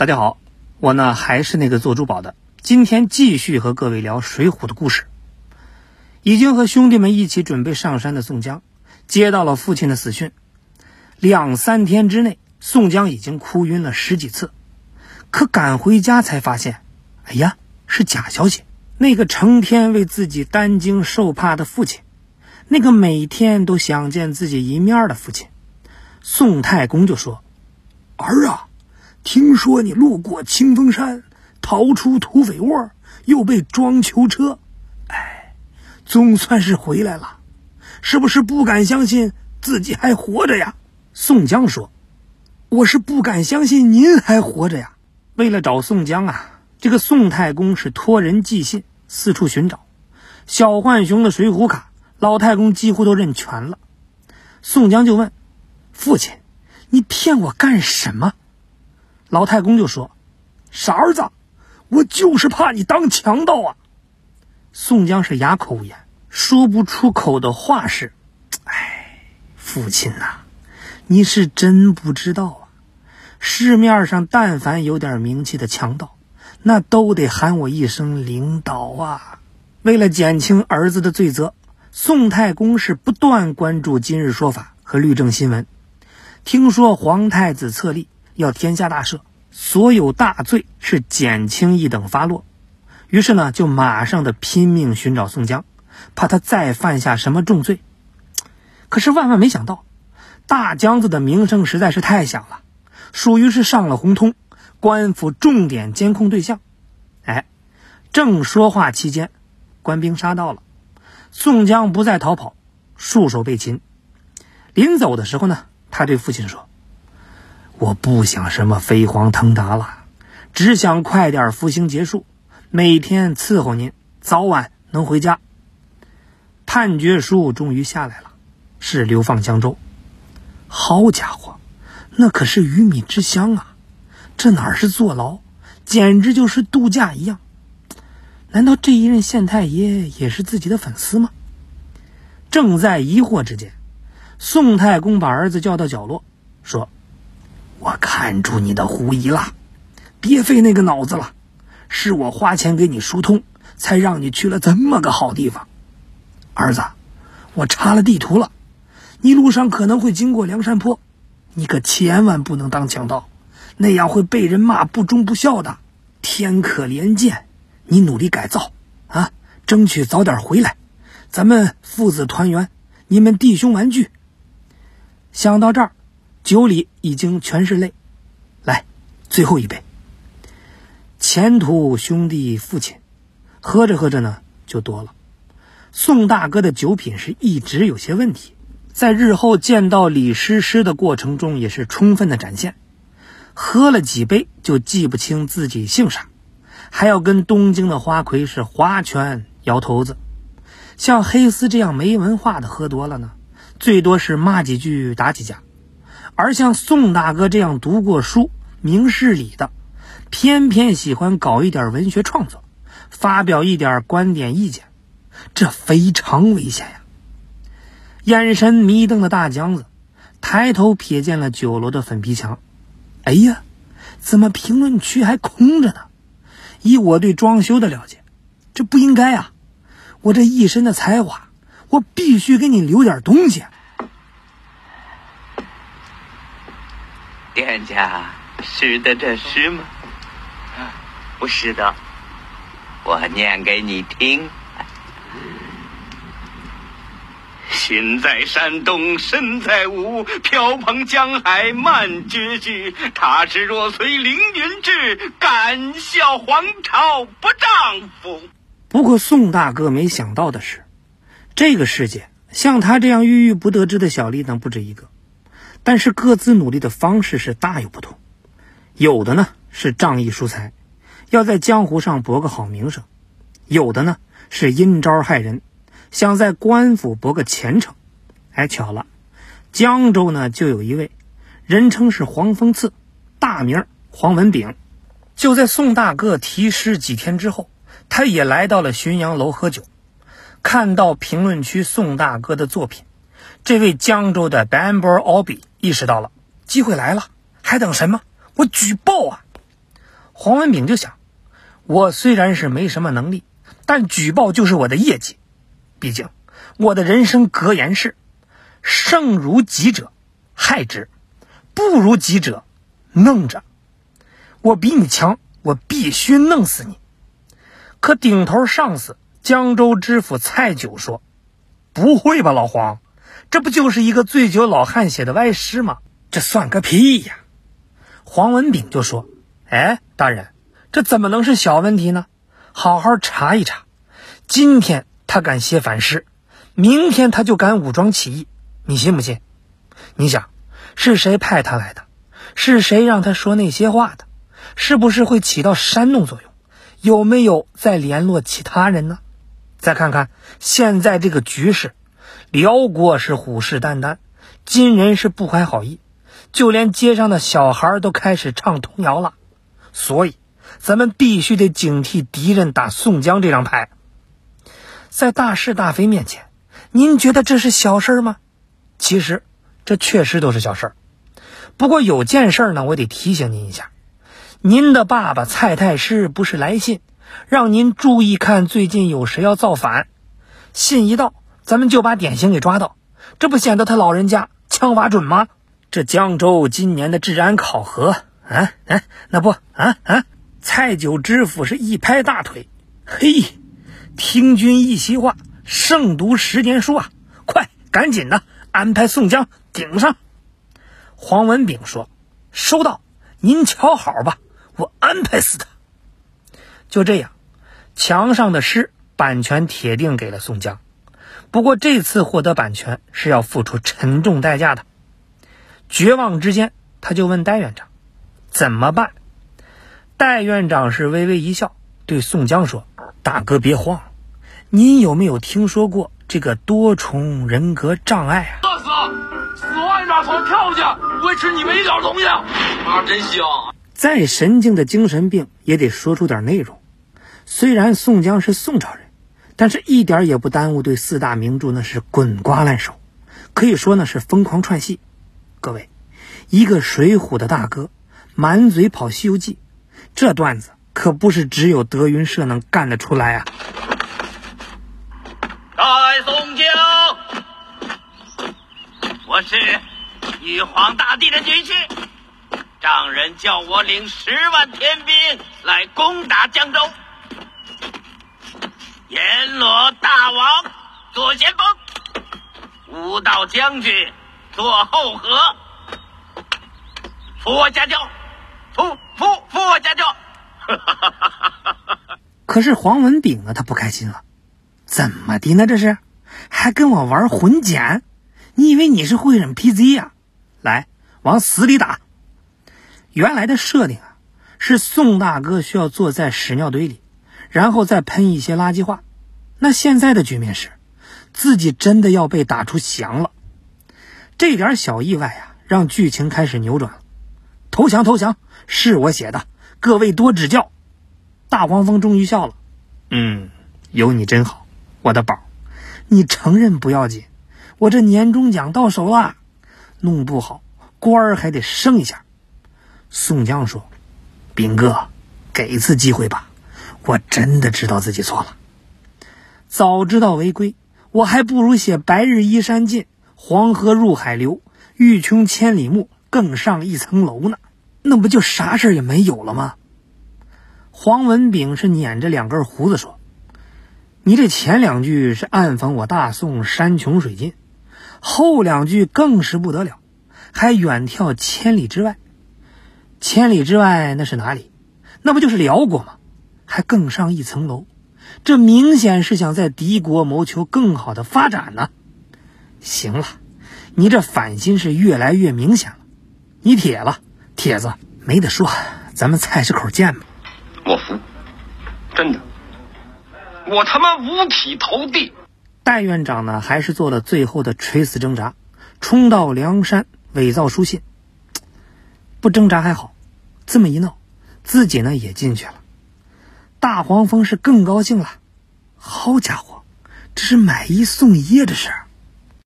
大家好，我呢还是那个做珠宝的，今天继续和各位聊《水浒》的故事。已经和兄弟们一起准备上山的宋江，接到了父亲的死讯，两三天之内，宋江已经哭晕了十几次。可赶回家才发现，哎呀，是假消息！那个成天为自己担惊受怕的父亲，那个每天都想见自己一面的父亲，宋太公就说：“儿啊。”听说你路过清风山，逃出土匪窝，又被装囚车，哎，总算是回来了，是不是不敢相信自己还活着呀？宋江说：“我是不敢相信您还活着呀。”为了找宋江啊，这个宋太公是托人寄信，四处寻找。小浣熊的水浒卡，老太公几乎都认全了。宋江就问：“父亲，你骗我干什么？”老太公就说：“傻儿子，我就是怕你当强盗啊！”宋江是哑口无言，说不出口的话是：“哎，父亲呐，你是真不知道啊！市面上但凡有点名气的强盗，那都得喊我一声领导啊！”为了减轻儿子的罪责，宋太公是不断关注《今日说法》和律政新闻。听说皇太子册立。要天下大赦，所有大罪是减轻一等发落。于是呢，就马上的拼命寻找宋江，怕他再犯下什么重罪。可是万万没想到，大江子的名声实在是太响了，属于是上了红通，官府重点监控对象。哎，正说话期间，官兵杀到了，宋江不再逃跑，束手被擒。临走的时候呢，他对父亲说。我不想什么飞黄腾达了，只想快点服刑结束，每天伺候您，早晚能回家。判决书终于下来了，是流放江州。好家伙，那可是鱼米之乡啊！这哪是坐牢，简直就是度假一样。难道这一任县太爷也是自己的粉丝吗？正在疑惑之间，宋太公把儿子叫到角落，说。我看出你的狐疑了，别费那个脑子了，是我花钱给你疏通，才让你去了这么个好地方。儿子，我查了地图了，你路上可能会经过梁山坡，你可千万不能当强盗，那样会被人骂不忠不孝的。天可怜见，你努力改造啊，争取早点回来，咱们父子团圆，你们弟兄团聚。想到这儿。酒里已经全是泪，来，最后一杯。前途兄弟父亲，喝着喝着呢就多了。宋大哥的酒品是一直有些问题，在日后见到李师师的过程中也是充分的展现。喝了几杯就记不清自己姓啥，还要跟东京的花魁是划拳摇头子。像黑丝这样没文化的喝多了呢，最多是骂几句打几架。而像宋大哥这样读过书、明事理的，偏偏喜欢搞一点文学创作，发表一点观点意见，这非常危险呀！眼神迷瞪的大江子抬头瞥见了酒楼的粉皮墙，哎呀，怎么评论区还空着呢？以我对装修的了解，这不应该啊！我这一身的才华，我必须给你留点东西。店家识得这诗吗？不识得，我念给你听。心在山东，身在吴，飘蓬江海漫绝句。他是若随凌云志，敢笑黄巢不丈夫。不过宋大哥没想到的是，这个世界像他这样郁郁不得志的小吏能不止一个。但是各自努力的方式是大有不同，有的呢是仗义疏财，要在江湖上博个好名声；有的呢是阴招害人，想在官府博个前程。哎，巧了，江州呢就有一位，人称是黄风刺，大名黄文炳。就在宋大哥题诗几天之后，他也来到了浔阳楼喝酒，看到评论区宋大哥的作品。这位江州的 Bamber Obi 意识到了，机会来了，还等什么？我举报啊！黄文炳就想，我虽然是没什么能力，但举报就是我的业绩。毕竟我的人生格言是：胜如己者，害之；不如己者，弄着。我比你强，我必须弄死你。可顶头上司江州知府蔡九说：“不会吧，老黄，这不就是一个醉酒老汉写的歪诗吗？这算个屁呀！”黄文炳就说：“哎，大人，这怎么能是小问题呢？好好查一查。今天他敢写反诗，明天他就敢武装起义，你信不信？你想，是谁派他来的？是谁让他说那些话的？是不是会起到煽动作用？有没有再联络其他人呢？再看看现在这个局势，辽国是虎视眈眈，金人是不怀好意。”就连街上的小孩都开始唱童谣了，所以咱们必须得警惕敌人打宋江这张牌。在大是大非面前，您觉得这是小事吗？其实，这确实都是小事。不过有件事呢，我得提醒您一下：您的爸爸蔡太师不是来信，让您注意看最近有谁要造反。信一到，咱们就把典型给抓到，这不显得他老人家枪法准吗？这江州今年的治安考核，啊啊，那不啊啊！蔡九知府是一拍大腿，嘿，听君一席话，胜读十年书啊！快，赶紧的安排宋江顶上。黄文炳说：“收到，您瞧好吧，我安排死他。”就这样，墙上的诗版权铁定给了宋江，不过这次获得版权是要付出沉重代价的。绝望之间，他就问戴院长：“怎么办？”戴院长是微微一笑，对宋江说：“大哥别慌，您有没有听说过这个多重人格障碍啊？”饿死！死外面从跳下，不会吃你们一点东西。啊，真香！再神经的精神病也得说出点内容。虽然宋江是宋朝人，但是一点也不耽误对四大名著那是滚瓜烂熟，可以说呢是疯狂串戏。各位，一个水浒的大哥，满嘴跑《西游记》，这段子可不是只有德云社能干得出来啊！大宋江，我是玉皇大帝的女婿，丈人叫我领十万天兵来攻打江州，阎罗大王做先锋，武道将军。做后河，扶我家教，扶扶扶我家教。可是黄文炳呢？他不开心了，怎么的呢？这是还跟我玩混剪？你以为你是会忍 PZ 呀？来，往死里打！原来的设定啊，是宋大哥需要坐在屎尿堆里，然后再喷一些垃圾话。那现在的局面是，自己真的要被打出翔了。这点小意外啊，让剧情开始扭转了。投降，投降，是我写的，各位多指教。大黄蜂终于笑了，嗯，有你真好，我的宝。你承认不要紧，我这年终奖到手了，弄不好官儿还得升一下。宋江说：“兵哥，给一次机会吧，我真的知道自己错了。早知道违规，我还不如写‘白日依山尽’。”黄河入海流，欲穷千里目，更上一层楼呢。那不就啥事也没有了吗？黄文炳是捻着两根胡子说：“你这前两句是暗讽我大宋山穷水尽，后两句更是不得了，还远眺千里之外。千里之外那是哪里？那不就是辽国吗？还更上一层楼，这明显是想在敌国谋求更好的发展呢。”行了，你这反心是越来越明显了。你铁了，铁子没得说，咱们菜市口见吧。我服，真的，我他妈五体投地。戴院长呢，还是做了最后的垂死挣扎，冲到梁山伪造书信。不挣扎还好，这么一闹，自己呢也进去了。大黄蜂是更高兴了，好家伙，这是买一送一啊，这是。